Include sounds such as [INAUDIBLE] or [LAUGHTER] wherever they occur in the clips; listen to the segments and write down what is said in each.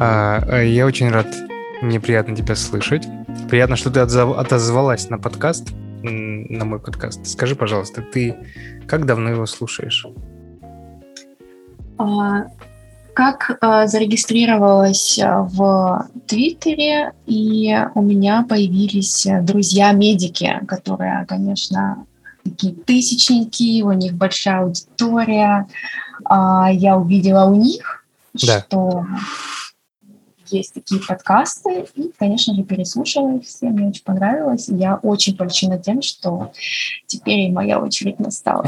А, э, я очень рад, мне приятно тебя слышать. Приятно, что ты отозвалась на подкаст, на мой подкаст. Скажи, пожалуйста, ты как давно его слушаешь? А, как а, зарегистрировалась а, в Твиттере, и у меня появились друзья-медики, которые, конечно, такие тысячники, у них большая аудитория. А, я увидела у них, да. что есть такие подкасты, и, конечно же, переслушала их все, мне очень понравилось. Я очень польщена тем, что теперь моя очередь настала.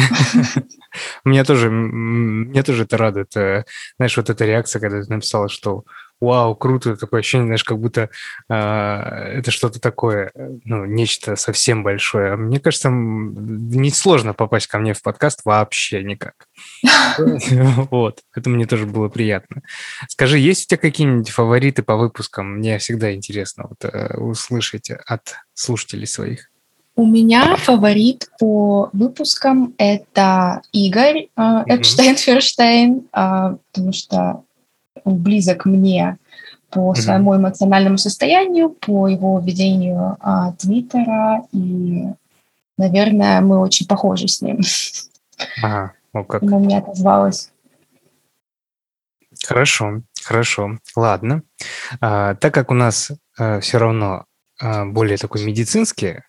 [LAUGHS] Мне тоже, мне тоже это радует. Э, знаешь, вот эта реакция, когда ты написала, что вау, круто, такое ощущение, знаешь, как будто э, это что-то такое, ну, нечто совсем большое. Мне кажется, не сложно попасть ко мне в подкаст вообще никак. [LAUGHS] Вот, это мне тоже было приятно. Скажи, есть у тебя какие-нибудь фавориты по выпускам? Мне всегда интересно вот, э, услышать от слушателей своих. У меня фаворит по выпускам это Игорь э, Эпштейн-Ферштейн, э, потому что близок мне по mm-hmm. своему эмоциональному состоянию, по его ведению а, Твиттера, и, наверное, мы очень похожи с ним. Ага, ну как. Ему мне отозвалось. Хорошо, хорошо, ладно. А, так как у нас а, все равно а, более такой медицинский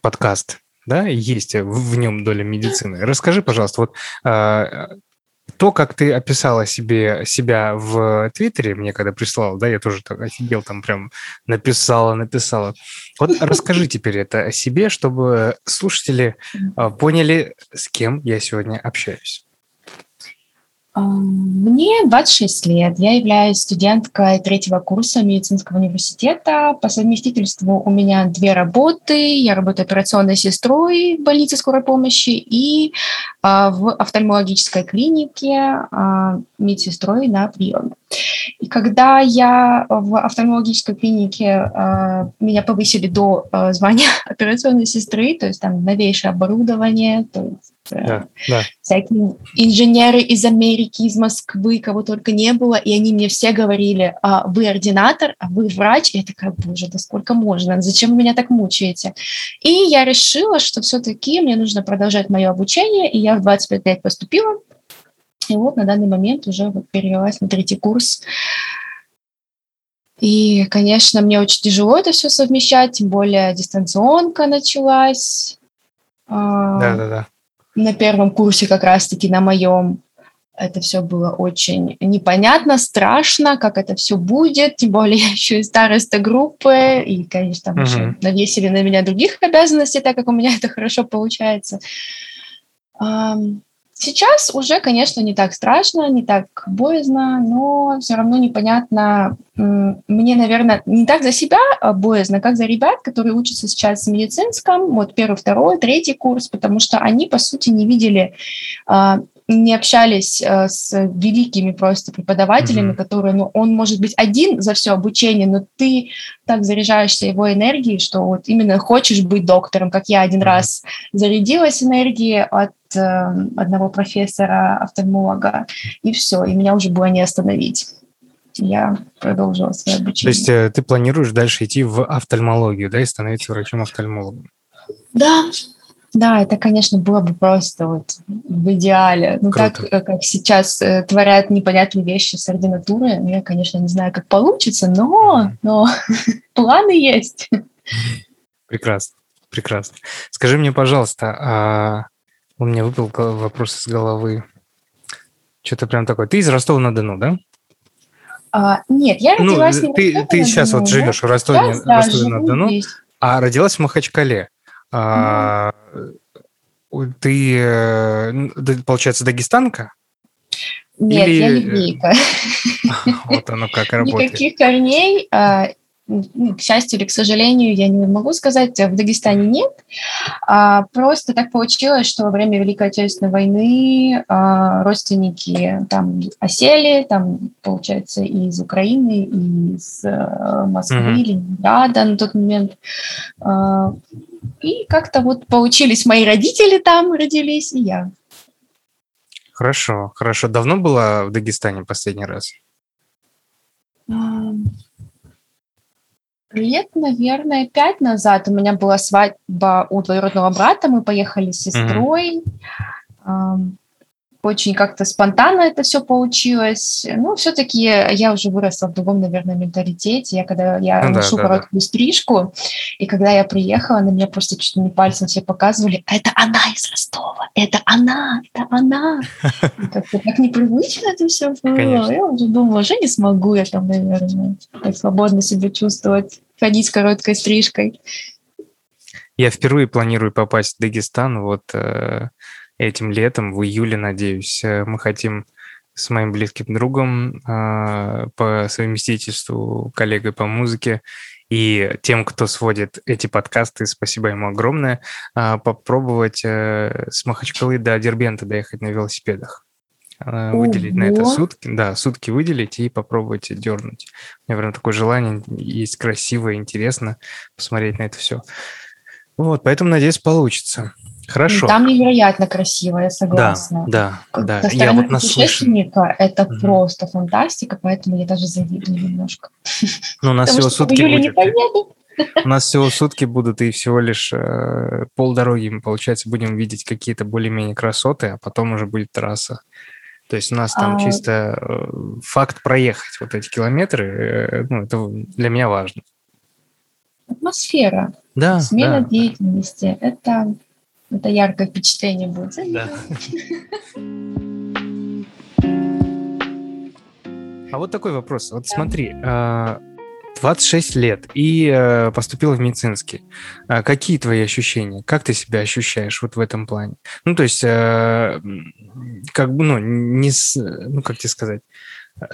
подкаст, да, есть в, в нем доля медицины. Расскажи, пожалуйста, вот а, то, как ты описала себе себя в Твиттере, мне когда прислал, да, я тоже так офигел, там прям написала, написала. Вот [LAUGHS] расскажи теперь это о себе, чтобы слушатели а, поняли, с кем я сегодня общаюсь. Мне 26 лет. Я являюсь студенткой третьего курса медицинского университета. По совместительству у меня две работы. Я работаю операционной сестрой в больнице скорой помощи и а, в офтальмологической клинике а, медсестрой на приеме. И когда я в офтальмологической клинике а, меня повысили до звания [LAUGHS] операционной сестры, то есть там новейшее оборудование, то есть да, да. всякие инженеры из Америки, из Москвы, кого только не было, и они мне все говорили, а, вы ординатор, а вы врач, я такая, боже, да сколько можно, зачем вы меня так мучаете? И я решила, что все-таки мне нужно продолжать мое обучение, и я в 25 лет поступила, и вот на данный момент уже вот перевелась на третий курс. И, конечно, мне очень тяжело это все совмещать, тем более дистанционка началась. А, Да-да-да на первом курсе как раз-таки на моем это все было очень непонятно, страшно, как это все будет, тем более я еще и староста группы, и, конечно, там uh-huh. еще навесили на меня других обязанностей, так как у меня это хорошо получается. Сейчас уже, конечно, не так страшно, не так боязно, но все равно непонятно. Мне, наверное, не так за себя а боязно, как за ребят, которые учатся сейчас в медицинском, вот первый, второй, третий курс, потому что они, по сути, не видели а, не общались э, с великими просто преподавателями, mm-hmm. которые, ну, он может быть один за все обучение, но ты так заряжаешься его энергией, что вот именно хочешь быть доктором, как я один mm-hmm. раз зарядилась энергией от э, одного профессора офтальмолога, и все, и меня уже было не остановить. Я продолжила свое обучение. То есть э, ты планируешь дальше идти в офтальмологию, да, и становиться врачом-офтальмологом? Да, да, это, конечно, было бы просто вот в идеале. Ну, Круто. так, э, как сейчас э, творят непонятные вещи с ординатурой, ну, я, конечно, не знаю, как получится, но, но [LAUGHS] планы есть. Прекрасно, прекрасно. Скажи мне, пожалуйста, а у меня выпал вопрос из головы. Что-то прям такое. Ты из Ростова-на-Дону, да? А, нет, я ну, родилась ну, ты, ты сейчас вот живешь в Ростове-на-Дону, а родилась в Махачкале. А, ты, э, получается, дагестанка? Нет, Или... я еврейка. [LAUGHS] Вот оно как [LAUGHS] работает. Никаких корней, а, к счастью или к сожалению, я не могу сказать, в Дагестане нет. А, просто так получилось, что во время Великой Отечественной войны а, родственники там осели, там, получается, из Украины, из э, Москвы, mm-hmm. Ленинграда на тот момент. И как-то вот получились мои родители там, родились, и я. Хорошо, хорошо. Давно была в Дагестане последний раз? Лет, наверное, пять назад у меня была свадьба у двоюродного брата. Мы поехали с сестрой. Mm-hmm очень как-то спонтанно это все получилось. Ну, все-таки я уже выросла в другом, наверное, менталитете. Я когда я ну, ношу да, короткую да. стрижку, и когда я приехала, на меня просто чуть ли не пальцем все показывали, это она из Ростова, это она, это она. Как-то так непривычно это все было. Я уже думала, уже не смогу я там, наверное, так свободно себя чувствовать, ходить с короткой стрижкой. Я впервые планирую попасть в Дагестан. Вот э, этим летом, в июле, надеюсь. Э, мы хотим с моим близким другом а, по совместительству, коллегой по музыке, и тем, кто сводит эти подкасты, спасибо ему огромное, а, попробовать э, с Махачкалы до Дербента доехать на велосипедах. А, выделить Ого. на это сутки, да, сутки выделить и попробовать дернуть. У меня прям такое желание есть красиво, интересно посмотреть на это все. Вот, поэтому, надеюсь, получится. Хорошо. Там невероятно красиво, я согласна. Да, да, да. Со я вот путешественника это угу. просто фантастика, поэтому я даже завидую немножко. Ну, у нас всего сутки будет. У нас всего сутки будут, и всего лишь э, полдороги мы, получается, будем видеть какие-то более-менее красоты, а потом уже будет трасса. То есть у нас там а... чисто э, факт проехать вот эти километры, э, ну, это для меня важно. Атмосфера. Да. Смена да. деятельности. Это это яркое впечатление будет. Да. А вот такой вопрос. Вот смотри, 26 а, лет и э, поступила в медицинский. А какие твои ощущения? Как ты себя ощущаешь вот в этом плане? Ну, то есть, э, как бы, ну, не с, ну, как тебе сказать,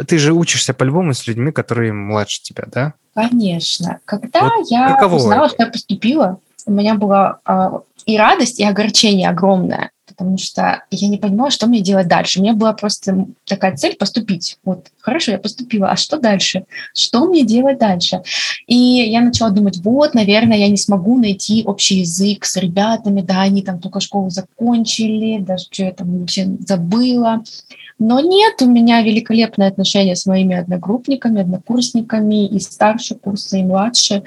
ты же учишься по-любому с людьми, которые младше тебя, да? Конечно. Когда вот я узнала, что я поступила, у меня была а, и радость, и огорчение огромное, потому что я не понимала, что мне делать дальше. У меня была просто такая цель поступить. Вот, хорошо, я поступила, а что дальше? Что мне делать дальше? И я начала думать, вот, наверное, я не смогу найти общий язык с ребятами, да, они там только школу закончили, даже что я там вообще забыла. Но нет, у меня великолепные отношения с моими одногруппниками, однокурсниками, и старше курса, и младше.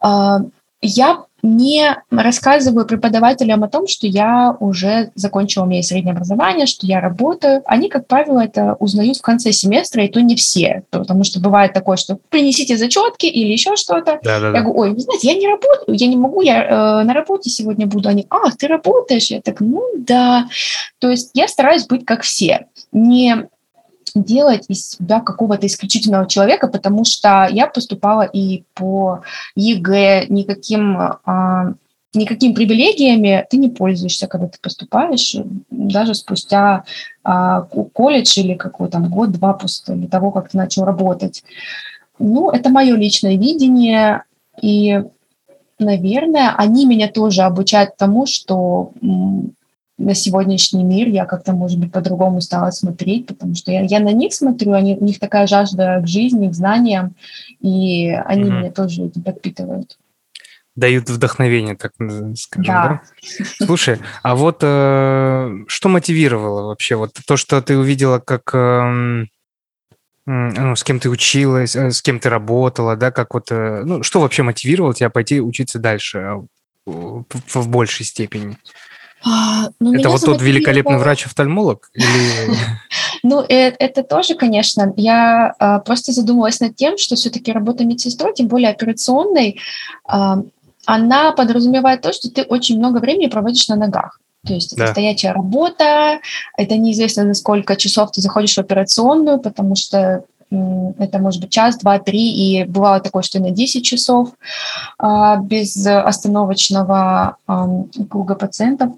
А, я не рассказываю преподавателям о том, что я уже закончила, у меня есть среднее образование, что я работаю. Они, как правило, это узнают в конце семестра, и то не все, потому что бывает такое, что принесите зачетки или еще что-то. Да, да, я говорю, ой, вы знаете, я не работаю, я не могу, я э, на работе сегодня буду. Они, а, ты работаешь? Я так, ну да. То есть я стараюсь быть как все. Не делать из себя какого-то исключительного человека, потому что я поступала и по ЕГЭ, никаким, а, никаким привилегиями ты не пользуешься, когда ты поступаешь, даже спустя а, колледж или какой там год-два после того, как ты начал работать. Ну, это мое личное видение, и, наверное, они меня тоже обучают тому, что на сегодняшний мир я как-то, может быть, по-другому стала смотреть, потому что я, я на них смотрю, они, у них такая жажда к жизни, к знаниям, и они mm-hmm. меня тоже этим подпитывают. Дают вдохновение, так скажем, да? да? Слушай, а вот э, что мотивировало вообще? Вот то, что ты увидела, как... Э, ну, с кем ты училась, э, с кем ты работала, да, как вот, э, ну, что вообще мотивировало тебя пойти учиться дальше э, в, в большей степени? А, ну, это вот тот великолепный врач-офтальмолог? Или... [LAUGHS] Ну, э, это тоже, конечно. Я а, просто задумалась над тем, что все-таки работа медсестрой, тем более операционной, а, она подразумевает то, что ты очень много времени проводишь на ногах. То есть это да. стоячая работа, это неизвестно, на сколько часов ты заходишь в операционную, потому что это может быть час, два, три, и бывало такое, что и на 10 часов без остановочного круга пациентов.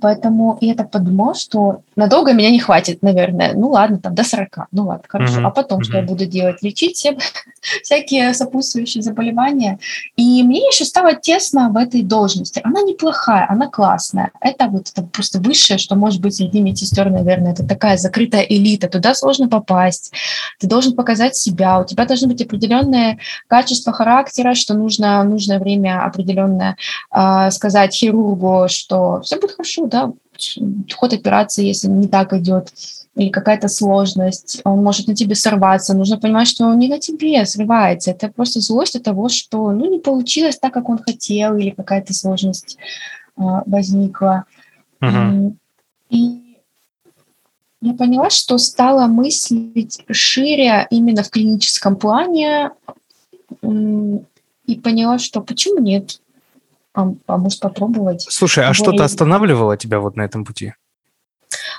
Поэтому я так подумала, что надолго меня не хватит, наверное. Ну ладно, там до 40. Ну ладно, хорошо. Uh-huh. А потом uh-huh. что я буду делать? Лечить все [LAUGHS] всякие сопутствующие заболевания. И мне еще стало тесно в этой должности. Она неплохая, она классная. Это вот это просто высшее, что может быть среди медсестер, наверное. Это такая закрытая элита. Туда сложно попасть. Ты должен показать себя. У тебя должны быть определенные качества характера, что нужно в нужное время определенное э, сказать хирургу, что все будет хорошо, да, ход операции, если не так идет, или какая-то сложность, он может на тебе сорваться. Нужно понимать, что он не на тебе срывается. Это просто злость от того, что ну, не получилось так, как он хотел, или какая-то сложность э, возникла. Uh-huh. И я поняла, что стала мыслить шире именно в клиническом плане, и поняла, что почему нет? А, а может попробовать. Слушай, а что-то останавливало тебя вот на этом пути?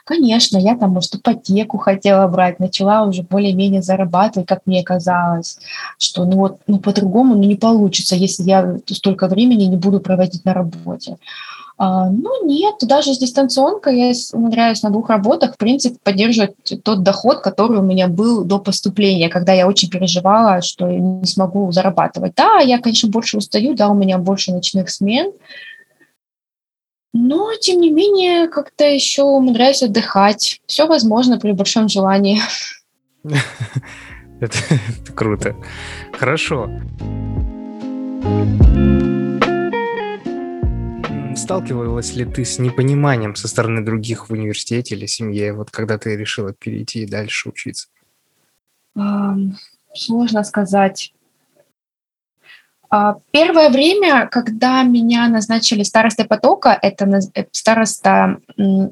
Конечно, я там, может, ипотеку хотела брать, начала уже более-менее зарабатывать, как мне казалось, что ну вот, ну по-другому ну, не получится, если я столько времени не буду проводить на работе. А, ну нет, даже с дистанционкой я умудряюсь на двух работах, в принципе, поддерживать тот доход, который у меня был до поступления, когда я очень переживала, что не смогу зарабатывать. Да, я, конечно, больше устаю, да, у меня больше ночных смен, но, тем не менее, как-то еще умудряюсь отдыхать. Все возможно при большом желании. [LAUGHS] [LAUGHS] Это круто. Хорошо. Сталкивалась ли ты с непониманием со стороны других в университете или семье, вот когда ты решила перейти и дальше учиться? Сложно сказать. А, первое время, когда меня назначили старостой потока, это э, староста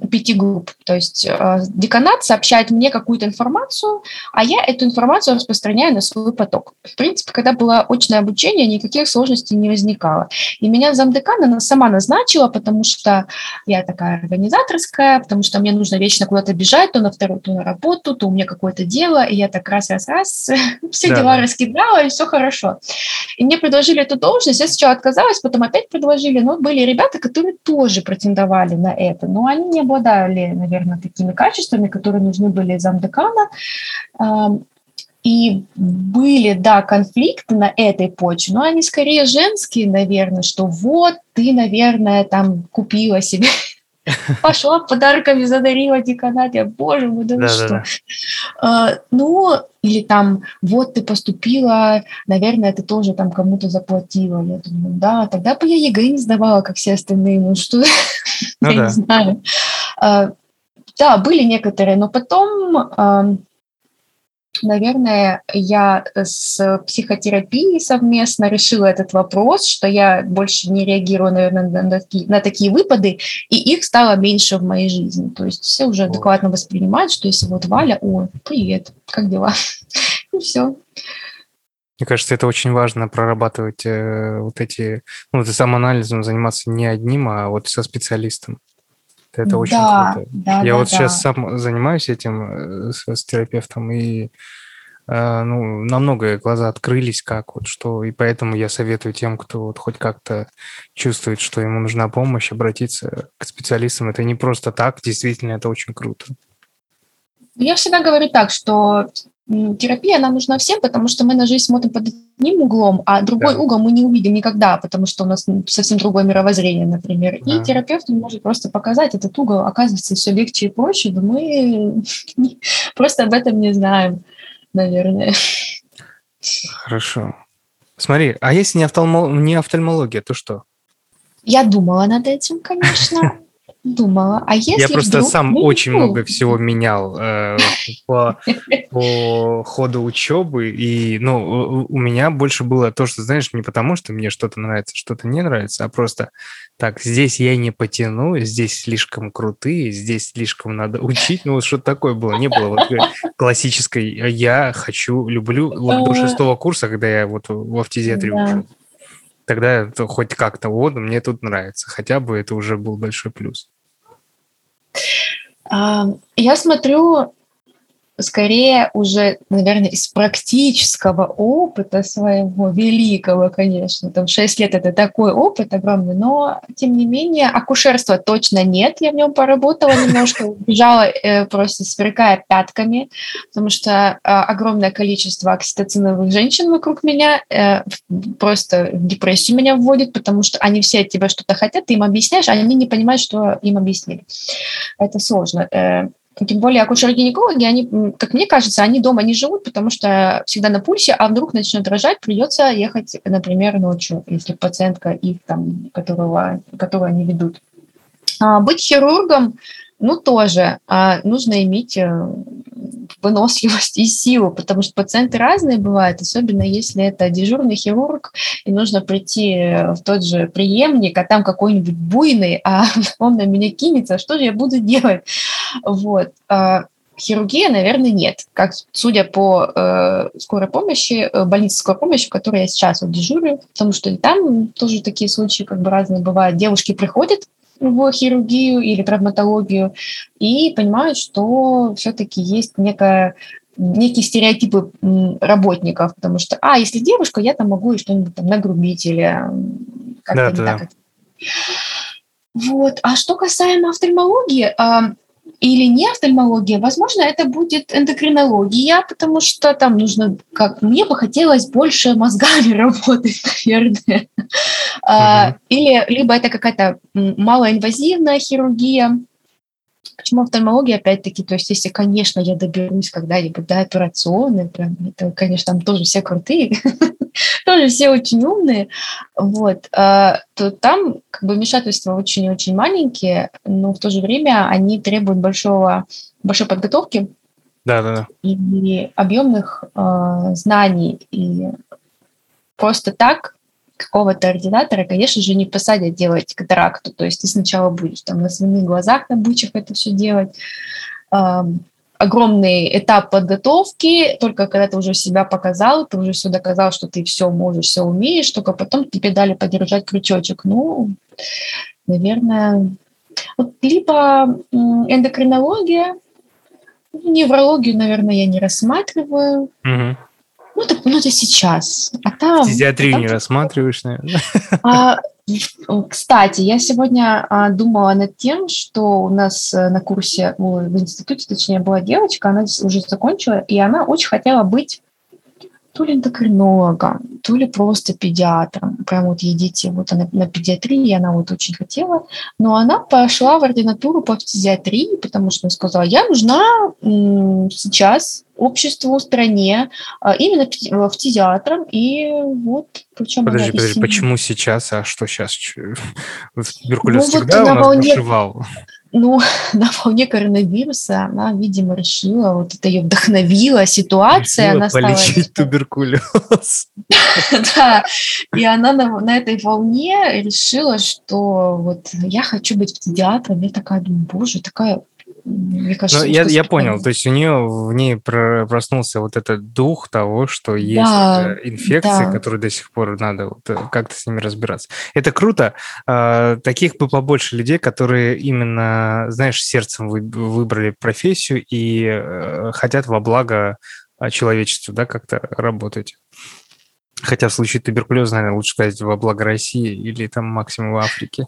пяти групп, то есть э, деканат сообщает мне какую-то информацию, а я эту информацию распространяю на свой поток. В принципе, когда было очное обучение, никаких сложностей не возникало. И меня замдекана сама назначила, потому что я такая организаторская, потому что мне нужно вечно куда-то бежать, то на вторую, то на работу, то у меня какое-то дело, и я так раз-раз-раз [LAUGHS] все да, дела да. раскидала, и все хорошо. И мне предложили предложили эту должность, я сначала отказалась, потом опять предложили, но были ребята, которые тоже претендовали на это, но они не обладали, наверное, такими качествами, которые нужны были замдекана. И были, да, конфликты на этой почве, но они скорее женские, наверное, что вот ты, наверное, там купила себе [LAUGHS] Пошла подарками задарила деканате. Боже мой, да, да что? Да, ну, или там, вот ты поступила, наверное, ты тоже там кому-то заплатила. Я думаю, да, тогда бы я ЕГЭ не сдавала, как все остальные. Ну что, [LAUGHS] ну, я да. не знаю. А, да, были некоторые, но потом наверное, я с психотерапией совместно решила этот вопрос, что я больше не реагирую, наверное, на, на, такие, на такие выпады, и их стало меньше в моей жизни. То есть все уже адекватно воспринимают, что если вот Валя, о, привет, как дела? [LAUGHS] И все. Мне кажется, это очень важно прорабатывать э, вот эти, ну, ты самоанализом заниматься не одним, а вот со специалистом. Это очень да, круто. Да, Я да, вот да. сейчас сам занимаюсь этим э, с, с терапевтом, и э, ну, намного глаза открылись, как вот что, и поэтому я советую тем, кто вот хоть как-то чувствует, что ему нужна помощь, обратиться к специалистам. Это не просто так, действительно, это очень круто. Я всегда говорю так, что терапия, она нужна всем, потому что мы на жизнь смотрим под одним углом, а другой да. угол мы не увидим никогда, потому что у нас совсем другое мировоззрение, например. Да. И терапевт может просто показать этот угол, оказывается, все легче и проще, но мы [LAUGHS] просто об этом не знаем, наверное. Хорошо. Смотри, а если не, офтальмо... не офтальмология, то что? Я думала над этим, конечно. Думала. А если Я просто вдруг... сам ну, очень много всего менял э, по, по ходу учебы, и ну, у меня больше было то, что, знаешь, не потому, что мне что-то нравится, что-то не нравится, а просто так, здесь я не потяну, здесь слишком крутые, здесь слишком надо учить, ну вот что-то такое было, не было вот классической «я хочу, люблю» вот до шестого курса, когда я вот в автизиатре да. учил тогда это хоть как-то, вот, мне тут нравится. Хотя бы это уже был большой плюс. Я смотрю скорее уже, наверное, из практического опыта своего, великого, конечно, там 6 лет это такой опыт огромный, но, тем не менее, акушерства точно нет, я в нем поработала немножко, убежала э, просто сверкая пятками, потому что э, огромное количество окситоциновых женщин вокруг меня э, просто в депрессию меня вводит, потому что они все от тебя что-то хотят, ты им объясняешь, а они не понимают, что им объяснили. Это сложно. Э, тем более акушеры-гинекологи, они, как мне кажется, они дома не живут, потому что всегда на пульсе, а вдруг начнет рожать, придется ехать, например, ночью, если пациентка их там, которого, которую они ведут. А, быть хирургом, ну, тоже а, нужно иметь э, выносливость и силу, потому что пациенты разные бывают, особенно если это дежурный хирург, и нужно прийти в тот же преемник, а там какой-нибудь буйный, а [LAUGHS] он на меня кинется, что же я буду делать? Вот. А, хирургия, наверное, нет. Как судя по э, скорой помощи, э, больнице скорой помощи, в которой я сейчас вот дежурю, потому что там тоже такие случаи как бы разные бывают. Девушки приходят в хирургию или травматологию и понимают, что все-таки есть некая некие стереотипы работников, потому что, а, если девушка, я там могу и что-нибудь там нагрубить или как-то да, не да. так. Вот. А что касаемо офтальмологии, или не офтальмология, возможно, это будет эндокринология, потому что там нужно, как мне бы хотелось больше мозгами [LAUGHS] работать, наверное. Mm-hmm. Или либо это какая-то малоинвазивная хирургия. Почему офтальмология, опять-таки, то есть если, конечно, я доберусь когда-нибудь до операционной, прям, это, конечно, там тоже все крутые, [LAUGHS] тоже все очень умные, вот, а, то там как бы вмешательства очень-очень маленькие, но в то же время они требуют большого, большой подготовки да, да, да. и объемных э, знаний. И просто так какого-то ординатора, конечно же, не посадят делать катаракту. То есть ты сначала будешь там на своих глазах на бычах это все делать. Эм, огромный этап подготовки, только когда ты уже себя показал, ты уже все доказал, что ты все можешь, все умеешь, только потом тебе дали подержать крючочек. Ну, наверное, вот либо эндокринология, неврологию, наверное, я не рассматриваю. Угу. Ну, так, ну, это сейчас. А там... Физиатрию там... не рассматриваешь, наверное. [LAUGHS] А, кстати, я сегодня а, думала над тем, что у нас э, на курсе, в институте, точнее, была девочка, она уже закончила, и она очень хотела быть то ли эндокринологом, то ли просто педиатром. Прям вот ей дети, вот она на педиатрии, она вот очень хотела. Но она пошла в ординатуру по фтизиатрии, потому что она сказала, я нужна сейчас обществу, стране, а, именно фтизиатром. И вот причем Подожди, подожди, почему сейчас, а что сейчас? Туберкулез [LAUGHS] ну, всегда вот у нас волне... ну, [LAUGHS] на волне коронавируса она, видимо, решила, вот это ее вдохновила ситуация. Решила она полечить стала... туберкулез. [LAUGHS] Да, и она на, на этой волне решила, что вот я хочу быть педиатром. Я такая думаю, боже, такая мне кажется, ну, я, я понял, то есть у нее в ней проснулся вот этот дух того, что есть да, э, инфекции, да. которые до сих пор надо вот э, как-то с ними разбираться. Это круто. А, таких бы побольше людей, которые именно, знаешь, сердцем выбрали профессию и э, хотят во благо человечеству, да, как-то работать. Хотя в случае туберкулеза, наверное, лучше сказать во благо России или там максимум в Африке.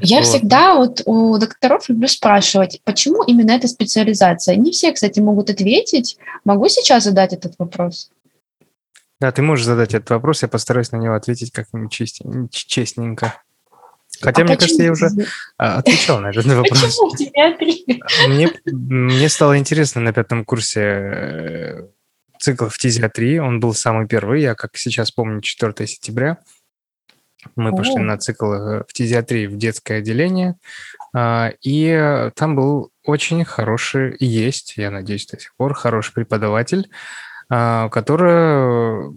Я вот. всегда вот у докторов люблю спрашивать, почему именно эта специализация. Не все, кстати, могут ответить. Могу сейчас задать этот вопрос? Да, ты можешь задать этот вопрос, я постараюсь на него ответить как-нибудь честненько. Хотя, а мне кажется, я уже а, отвечал на этот [LAUGHS] вопрос. Почему тебя мне, мне стало интересно на пятом курсе э, цикл фтизиатрии. Он был самый первый, я, как сейчас помню, 4 сентября. Мы О. пошли на цикл э, фтизиатрии в детское отделение, а, и там был очень хороший, есть, я надеюсь, до сих пор, хороший преподаватель, а, который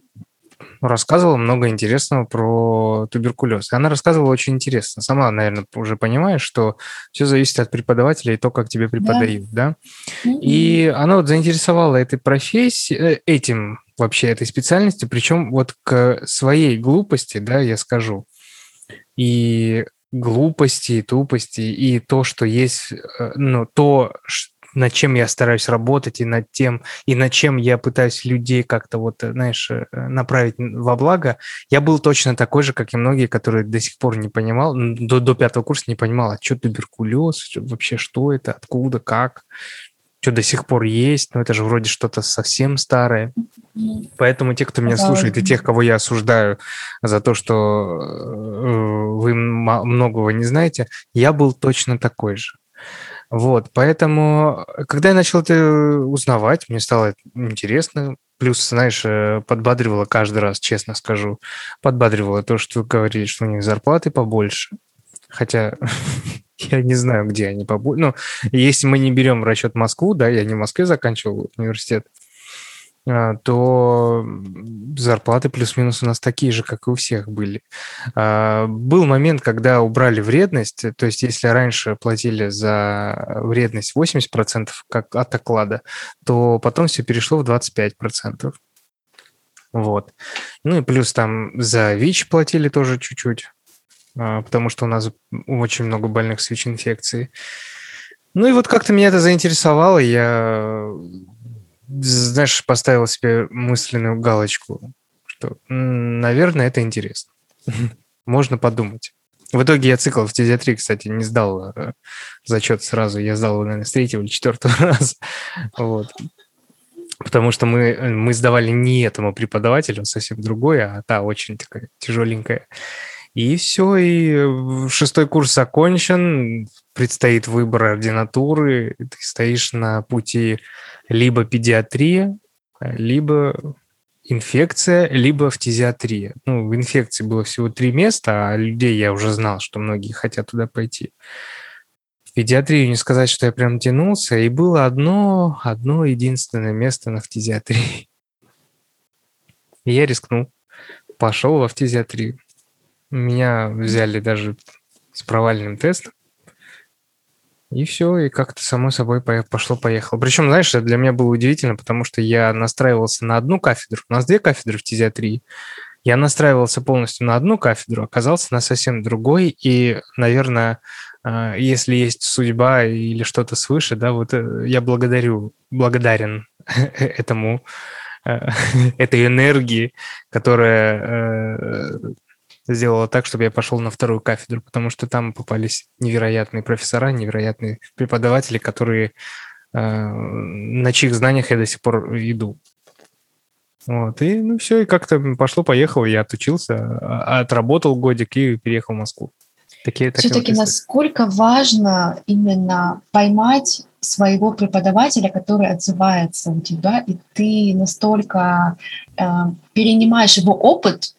рассказывала много интересного про туберкулез. И она рассказывала очень интересно. Сама, наверное, уже понимаешь, что все зависит от преподавателя и то, как тебе преподают, да? да? И она вот заинтересовала этой профессией, э, этим вообще этой специальности, причем вот к своей глупости, да, я скажу, и глупости, и тупости, и то, что есть, э, ну, то, над чем я стараюсь работать, и над тем, и над чем я пытаюсь людей как-то вот, э, знаешь, э, направить во благо, я был точно такой же, как и многие, которые до сих пор не понимал, до, до пятого курса не понимал, а что туберкулез, вообще что это, откуда, как, что до сих пор есть, но это же вроде что-то совсем старое. Поэтому те, кто меня слушает, и тех, кого я осуждаю за то, что э, вы многого не знаете, я был точно такой же. Вот, поэтому, когда я начал это узнавать, мне стало интересно. Плюс, знаешь, э, подбадривало каждый раз, честно скажу, подбадривало то, что говорили, что у них зарплаты побольше. Хотя [LAUGHS] я не знаю, где они побольше. Ну, если мы не берем в расчет Москву, да, я не в Москве заканчивал университет, то зарплаты плюс-минус у нас такие же, как и у всех были. А, был момент, когда убрали вредность, то есть если раньше платили за вредность 80% как от оклада, то потом все перешло в 25%. Вот. Ну и плюс там за ВИЧ платили тоже чуть-чуть, а, потому что у нас очень много больных с ВИЧ-инфекцией. Ну и вот как-то меня это заинтересовало, я знаешь, поставил себе мысленную галочку, что, наверное, это интересно. [LAUGHS] Можно подумать. В итоге я цикл в фтизиатрии, кстати, не сдал э, зачет сразу. Я сдал его, наверное, с третьего или четвертого [LAUGHS] раза. Вот. Потому что мы, мы сдавали не этому преподавателю, совсем другое, а та очень такая тяжеленькая. И все, и шестой курс закончен, предстоит выбор ординатуры, ты стоишь на пути либо педиатрия, либо инфекция, либо фтизиатрия. Ну, в инфекции было всего три места, а людей я уже знал, что многие хотят туда пойти. В педиатрию не сказать, что я прям тянулся, и было одно, одно единственное место на фтизиатрии. [LAUGHS] И я рискнул, пошел во фтизиатрию. Меня взяли даже с провальным тестом. И все, и как-то само собой пошло-поехало. Причем, знаешь, для меня было удивительно, потому что я настраивался на одну кафедру. У нас две кафедры в фтизиатрии. Я настраивался полностью на одну кафедру, оказался на совсем другой. И, наверное, а, если есть судьба или что-то свыше, да, вот э, я благодарю, благодарен [LAUGHS] этому, э, [LAUGHS] этой энергии, которая э, сделала так, чтобы я пошел на вторую кафедру, потому что там попались невероятные профессора, невероятные преподаватели, которые э, на чьих знаниях я до сих пор иду. Вот, и ну все, и как-то пошло-поехало, я отучился, а, отработал годик и переехал в Москву. Такие, Все-таки вот насколько важно именно поймать своего преподавателя, который отзывается у тебя, и ты настолько э, перенимаешь его опыт,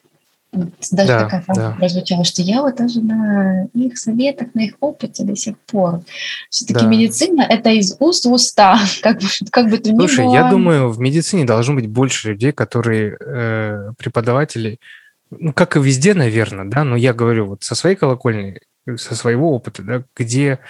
даже да, такая фраза да. прозвучала, что я вот даже на их советах, на их опыте до сих пор. Все-таки да. медицина – это из уст в уста, [LAUGHS] как бы, как бы то ни Слушай, было. я думаю, в медицине должно быть больше людей, которые э, преподаватели, ну, как и везде, наверное, да, но я говорю вот со своей колокольни, со своего опыта, да, где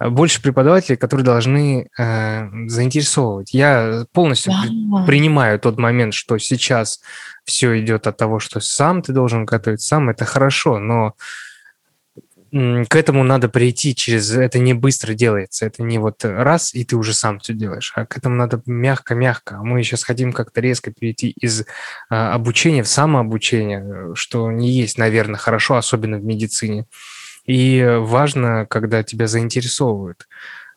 больше преподавателей, которые должны э, заинтересовывать. Я полностью да. принимаю тот момент, что сейчас все идет от того, что сам ты должен готовить, сам это хорошо, но к этому надо прийти через... Это не быстро делается, это не вот раз, и ты уже сам все делаешь, а к этому надо мягко-мягко. Мы сейчас хотим как-то резко перейти из а, обучения в самообучение, что не есть, наверное, хорошо, особенно в медицине. И важно, когда тебя заинтересовывают.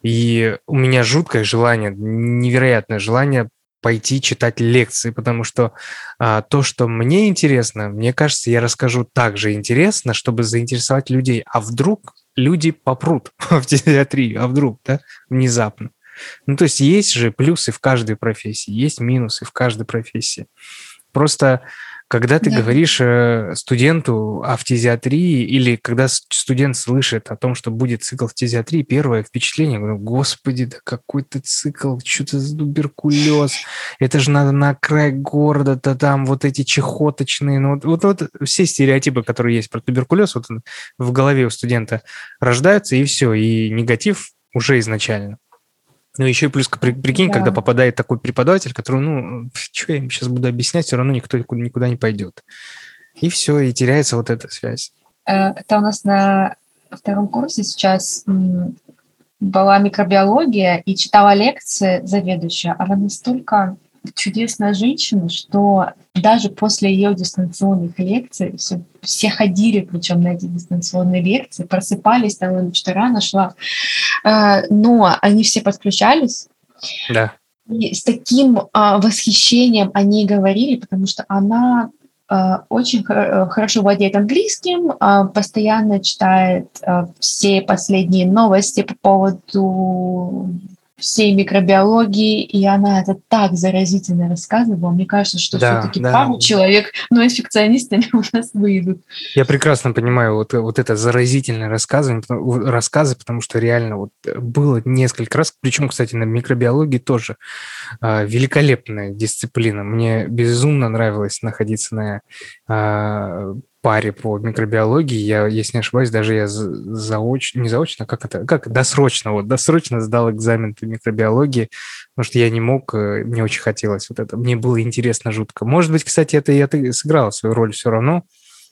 И у меня жуткое желание, невероятное желание пойти читать лекции, потому что а, то, что мне интересно, мне кажется, я расскажу так же интересно, чтобы заинтересовать людей. А вдруг люди попрут [LAUGHS] в театрию, а вдруг, да, внезапно. Ну, то есть есть же плюсы в каждой профессии, есть минусы в каждой профессии. Просто когда ты да. говоришь э, студенту о фтизиатрии или когда студент слышит о том, что будет цикл фтизиатрии, первое впечатление, говорю, господи, да какой то цикл, что-то за туберкулез, это же надо на край города-то там вот эти чехоточные, ну вот, вот, вот все стереотипы, которые есть про туберкулез, вот в голове у студента рождаются, и все, и негатив уже изначально. Ну, еще и плюс, при, прикинь, да. когда попадает такой преподаватель, который, ну, что я им сейчас буду объяснять, все равно никто никуда, никуда не пойдет. И все, и теряется вот эта связь. Э, это у нас на втором курсе сейчас была микробиология и читала лекции заведующая. Она настолько чудесная женщина, что даже после ее дистанционных лекций все, все ходили, причем на эти дистанционные лекции, просыпались, там что рано шла, э, но они все подключались. Да. И с таким а, восхищением они говорили, потому что она очень хорошо владеет английским, постоянно читает все последние новости по поводу всей микробиологии, и она это так заразительно рассказывала. Мне кажется, что да, все-таки да. пару человек, но инфекционистами у нас выйдут. Я прекрасно понимаю вот, вот это заразительное рассказы, рассказы, потому что реально вот было несколько раз, причем, кстати, на микробиологии тоже э, великолепная дисциплина. Мне безумно нравилось находиться на э, паре по микробиологии. Я, если не ошибаюсь, даже я заочно, не заочно, как это, как досрочно, вот досрочно сдал экзамен по микробиологии, потому что я не мог, э, мне очень хотелось вот это. Мне было интересно жутко. Может быть, кстати, это я сыграла свою роль все равно,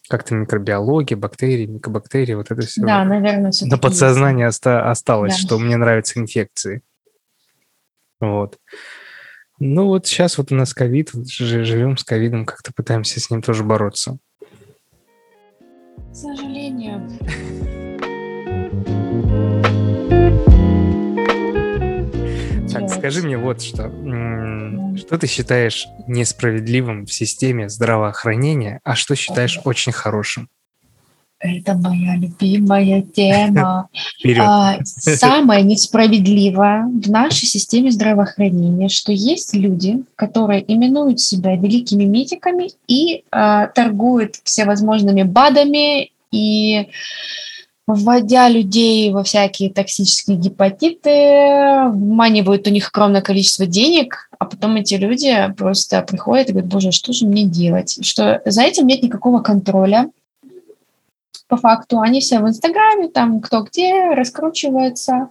как-то микробиология, бактерии, микобактерии, вот это все. Да, наверное, все На подсознание оста- осталось, да. что мне нравятся инфекции. Вот. Ну вот сейчас вот у нас ковид, живем с ковидом, как-то пытаемся с ним тоже бороться. К сожалению. Так, скажи мне вот что. Что ты считаешь несправедливым в системе здравоохранения, а что считаешь очень хорошим? Это моя любимая тема. [LAUGHS] А, самое несправедливое в нашей системе здравоохранения, что есть люди, которые именуют себя великими медиками и а, торгуют всевозможными БАДами и вводя людей во всякие токсические гепатиты, вманивают у них огромное количество денег, а потом эти люди просто приходят и говорят, боже, что же мне делать? Что за этим нет никакого контроля, по факту. Они все в Инстаграме, там кто где, раскручивается.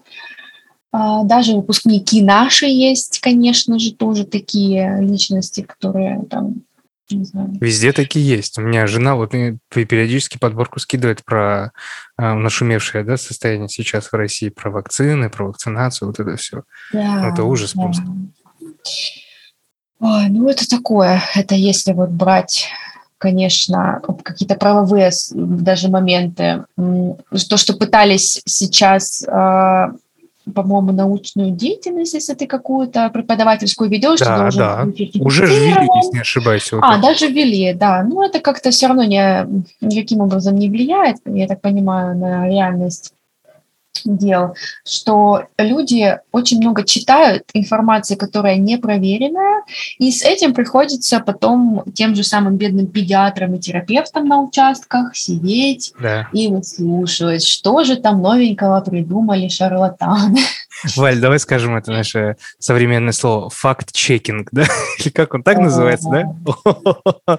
А, даже выпускники наши есть, конечно же, тоже такие личности, которые там не знаю. Везде такие есть. У меня жена вот периодически подборку скидывает про э, нашумевшее да, состояние сейчас в России, про вакцины, про вакцинацию, вот это все. Да, это ужас да. просто. Ой, ну это такое. Это если вот брать конечно, какие-то правовые даже моменты. То, что пытались сейчас а, по-моему, научную деятельность, если ты какую-то преподавательскую ведешь, да, должен да. Уже ввели, если не ошибаюсь. Вот а, это. даже ввели, да. Ну, это как-то все равно не, никаким образом не влияет, я так понимаю, на реальность дел, что люди очень много читают информации, которая не проверенная, и с этим приходится потом тем же самым бедным педиатрам и терапевтам на участках сидеть да. и выслушивать, что же там новенького придумали шарлатаны. Валь, давай скажем это наше современное слово факт-чекинг, да? [LAUGHS] Или как он так называется, да? [LAUGHS]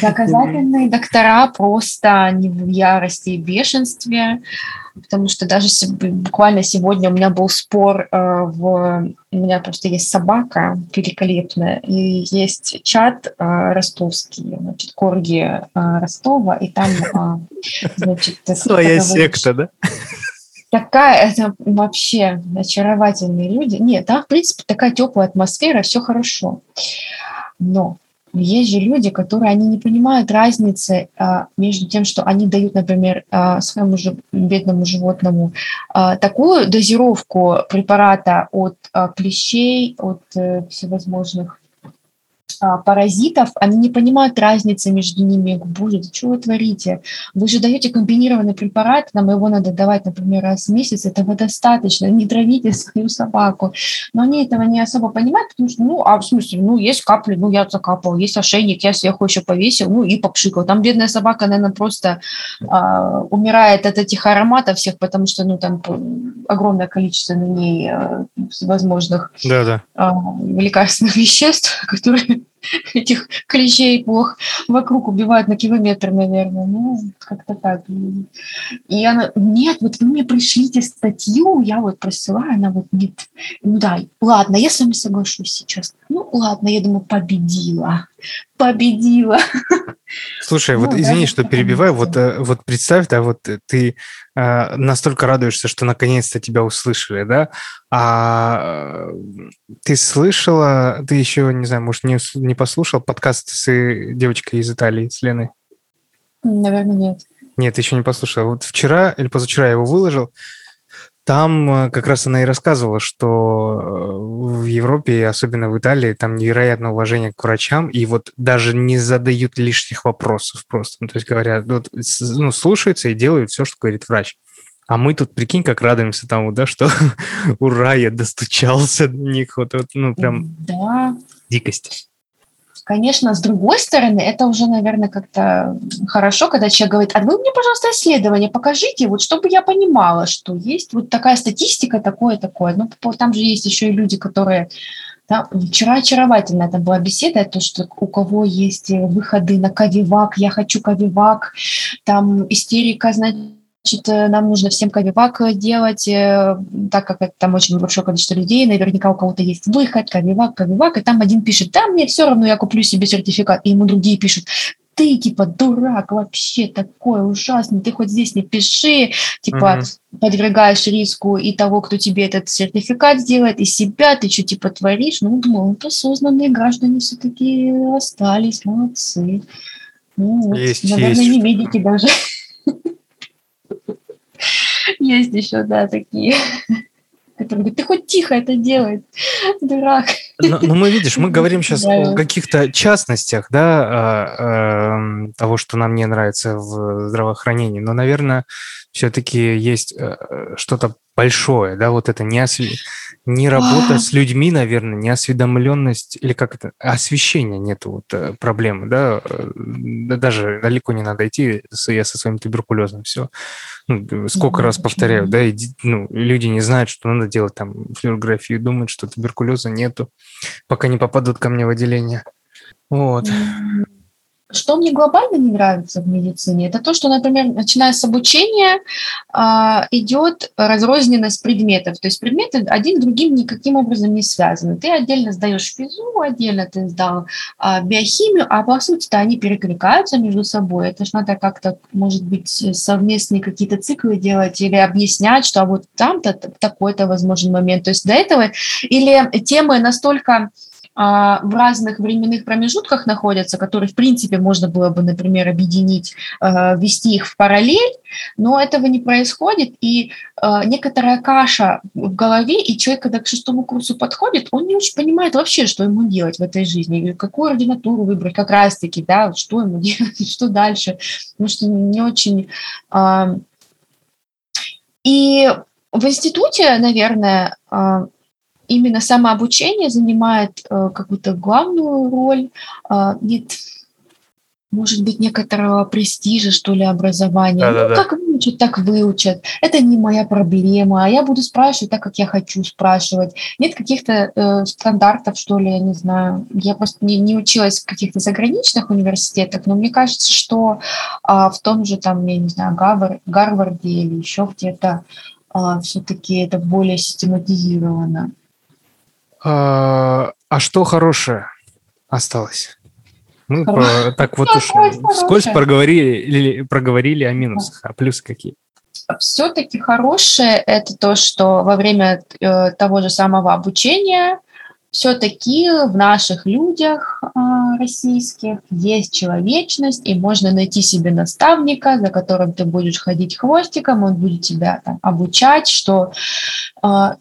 Доказательные доктора просто не в ярости и бешенстве, потому что даже буквально сегодня у меня был спор э, в... У меня просто есть собака великолепная, и есть чат э, ростовский, значит, Корги э, Ростова, и там, значит... Своя [LAUGHS] секта, да? такая, это вообще очаровательные люди. Нет, там, в принципе, такая теплая атмосфера, все хорошо. Но есть же люди, которые они не понимают разницы а, между тем, что они дают, например, а, своему же бедному животному а, такую дозировку препарата от клещей, от а, всевозможных а, паразитов, они не понимают разницы между ними. Боже, что вы творите? Вы же даете комбинированный препарат, нам его надо давать, например, раз в месяц, этого достаточно, не травите свою собаку. Но они этого не особо понимают, потому что, ну, а в смысле, ну, есть капли, ну, я закапал, есть ошейник, я сверху еще повесил, ну, и попшикал. Там бедная собака, наверное, просто а, умирает от этих ароматов всех, потому что, ну, там огромное количество на ней а, возможных да -да. А, лекарственных веществ, [LAUGHS] которые [LAUGHS] этих клещей плох вокруг убивают на километр, наверное. Ну, как-то так. И она, нет, вот вы мне пришлите статью, я вот присылаю, она вот нет. Ну да, ладно, я с вами соглашусь сейчас. Ну ладно, я думаю, победила. Победила. Слушай, ну, вот извини, что перебиваю, вот, э, вот представь, да, вот ты э, настолько радуешься, что наконец-то тебя услышали, да, а ты слышала, ты еще, не знаю, может, не, не послушал подкаст с э, девочкой из Италии, с Леной? Наверное, нет. Нет, еще не послушал. Вот вчера или позавчера я его выложил. Там э, как раз она и рассказывала, что э, в Европе, особенно в Италии, там невероятное уважение к врачам, и вот даже не задают лишних вопросов просто. Ну, то есть говорят, вот, ну, слушаются и делают все, что говорит врач. А мы тут, прикинь, как радуемся тому, да, что [LAUGHS] ура, я достучался до них. Вот, вот ну, прям да. дикость. Конечно, с другой стороны, это уже, наверное, как-то хорошо, когда человек говорит, а вы мне, пожалуйста, исследование покажите, вот чтобы я понимала, что есть вот такая статистика, такое, такое. Ну, там же есть еще и люди, которые да, вчера очаровательно это была беседа, то, что у кого есть выходы на Кавивак, я хочу Кавивак, там истерика, значит, Значит, э, нам нужно всем кавивак делать, э, так как это там очень большое количество людей, наверняка у кого-то есть выход, кавивак, кавивак, и там один пишет, да, мне все равно, я куплю себе сертификат, и ему другие пишут, ты, типа, дурак вообще такой ужасный, ты хоть здесь не пиши, типа, mm-hmm. подвергаешь риску и того, кто тебе этот сертификат сделает, и себя, ты что, типа, творишь? Ну, думаю, вот осознанные граждане все-таки остались, молодцы. Ну, вот, есть, наверное, есть. не медики даже. [LAUGHS] Есть еще, да, такие, которые говорят, ты хоть тихо это делай, дурак. Но, но мы, видишь, мы [LAUGHS] говорим сейчас о каких-то частностях, да, а, эм, того, что нам не нравится в здравоохранении, но, наверное, все-таки есть э, что-то большое, да, вот это не, осве... не работа с людьми, наверное, не осведомленность, или как это, освещения нету вот э, проблемы, да, э, да, даже далеко не надо идти, я со своим туберкулезом, все. Ну, сколько раз повторяю, да, и, ну, люди не знают, что надо делать там флюорографию, думают, что туберкулеза нету, пока не попадут ко мне в отделение. Вот. Что мне глобально не нравится в медицине, это то, что, например, начиная с обучения, а, идет разрозненность предметов. То есть предметы один другим никаким образом не связаны. Ты отдельно сдаешь физу, отдельно ты сдал а, биохимию, а по сути-то они перекликаются между собой. Это же надо как-то, может быть, совместные какие-то циклы делать или объяснять, что а вот там-то такой-то возможен момент. То есть до этого или темы настолько в разных временных промежутках находятся, которые, в принципе, можно было бы, например, объединить, а, ввести их в параллель, но этого не происходит, и а, некоторая каша в голове, и человек, когда к шестому курсу подходит, он не очень понимает вообще, что ему делать в этой жизни, какую ординатуру выбрать, как раз-таки, да, что ему [LAUGHS] делать, что дальше, потому что не очень... И в институте, наверное, именно самообучение занимает э, какую-то главную роль. Э, нет, может быть, некоторого престижа, что ли, образования. Да, ну, да, да. как выучат, так выучат. Это не моя проблема. А я буду спрашивать так, как я хочу спрашивать. Нет каких-то э, стандартов, что ли, я не знаю. Я просто не, не училась в каких-то заграничных университетах, но мне кажется, что э, в том же, там, я не знаю, Гарвар, Гарварде или еще где-то э, все-таки это более систематизировано. А, а что хорошее осталось? Мы про, так вот уж скользь проговорили, проговорили о минусах, а плюсы какие? Все-таки хорошее – это то, что во время э, того же самого обучения все-таки в наших людях э, российских есть человечность, и можно найти себе наставника, за которым ты будешь ходить хвостиком, он будет тебя там, обучать, что э,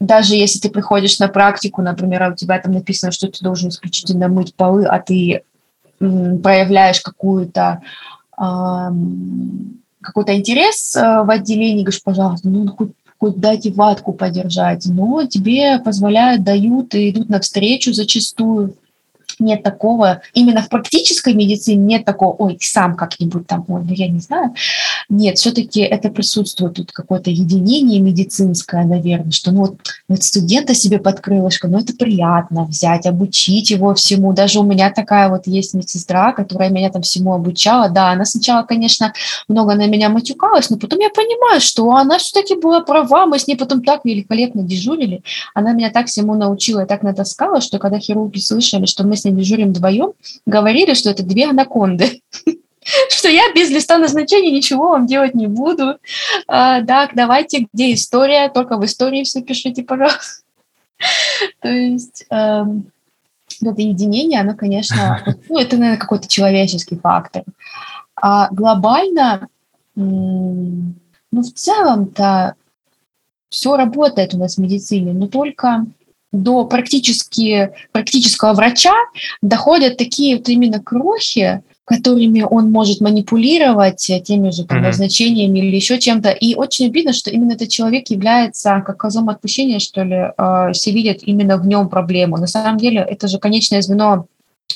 даже если ты приходишь на практику, например, а у тебя там написано, что ты должен исключительно мыть полы, а ты проявляешь какую-то какой-то интерес э, в отделении, говоришь, пожалуйста, ну хоть, хоть дайте ватку подержать, но тебе позволяют, дают и идут навстречу зачастую нет такого, именно в практической медицине нет такого, ой, сам как-нибудь там, ой, ну я не знаю. Нет, все-таки это присутствует тут какое-то единение медицинское, наверное, что ну вот, вот студента себе под крылышко, ну это приятно взять, обучить его всему. Даже у меня такая вот есть медсестра, которая меня там всему обучала. Да, она сначала, конечно, много на меня матюкалась, но потом я понимаю, что она все-таки была права, мы с ней потом так великолепно дежурили. Она меня так всему научила и так натаскала, что когда хирурги слышали, что мы с ней дежурим вдвоем, говорили, что это две анаконды [LAUGHS] [LAUGHS] что я без листа назначения ничего вам делать не буду. А, так, давайте, где история, только в истории все пишите, пожалуйста. [LAUGHS] То есть э, это единение, оно, конечно, [LAUGHS] ну, это, наверное, какой-то человеческий фактор. А глобально, ну, в целом-то все работает у нас в медицине, но только до практически, практического врача доходят такие вот именно крохи, которыми он может манипулировать теми же там, mm-hmm. назначениями или еще чем-то. И очень обидно, что именно этот человек является как козлом отпущения, что ли, э, все видят именно в нем проблему. На самом деле это же конечное звено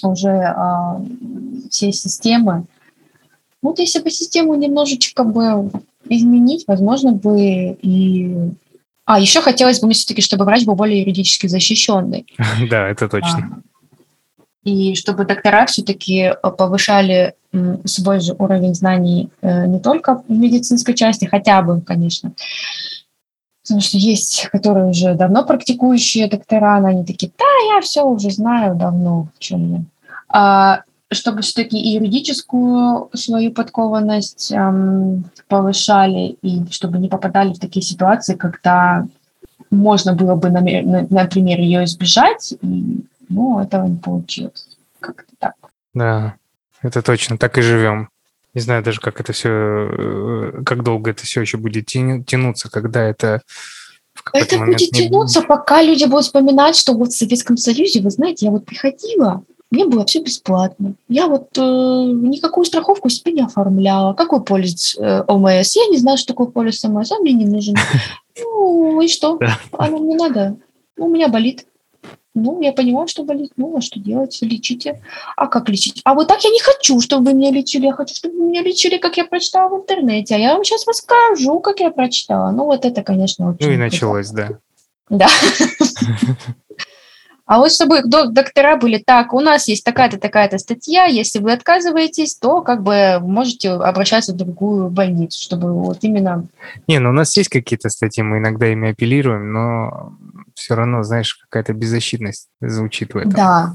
уже э, всей системы. Вот если бы систему немножечко бы изменить, возможно бы и а, еще хотелось бы мне все-таки, чтобы врач был более юридически защищенный. [LAUGHS] Да, это точно. И чтобы доктора все-таки повышали свой же уровень знаний э, не только в медицинской части, хотя бы, конечно. Потому что есть, которые уже давно практикующие доктора, они такие, да, я все уже знаю давно, в чем я. А, чтобы все-таки и юридическую свою подкованность эм, повышали, и чтобы не попадали в такие ситуации, когда можно было бы, например, ее избежать, и, ну, этого не получилось. Как-то так. Да, это точно, так и живем. Не знаю даже, как это все, э, как долго это все еще будет тянуться, когда это это будет тянуться, пока люди будут вспоминать, что вот в Советском Союзе, вы знаете, я вот приходила, мне было все бесплатно. Я вот э, никакую страховку себе не оформляла. Какой полис э, ОМС? Я не знаю, что такое полис ОМС, а мне не нужен. [LAUGHS] Ну, и что? Оно мне надо. Ну, у меня болит. Ну, я понимаю, что болит. Ну, а что делать? Лечите. А как лечить? А вот так я не хочу, чтобы вы меня лечили. Я хочу, чтобы вы меня лечили, как я прочитала в интернете. А я вам сейчас расскажу, как я прочитала. Ну, вот это, конечно, очень... Ну, и началось, да. Да. [LAUGHS] А вот чтобы доктора были так, у нас есть такая-то, такая-то статья, если вы отказываетесь, то как бы можете обращаться в другую больницу, чтобы вот именно... Не, ну у нас есть какие-то статьи, мы иногда ими апеллируем, но все равно, знаешь, какая-то беззащитность звучит в этом. Да,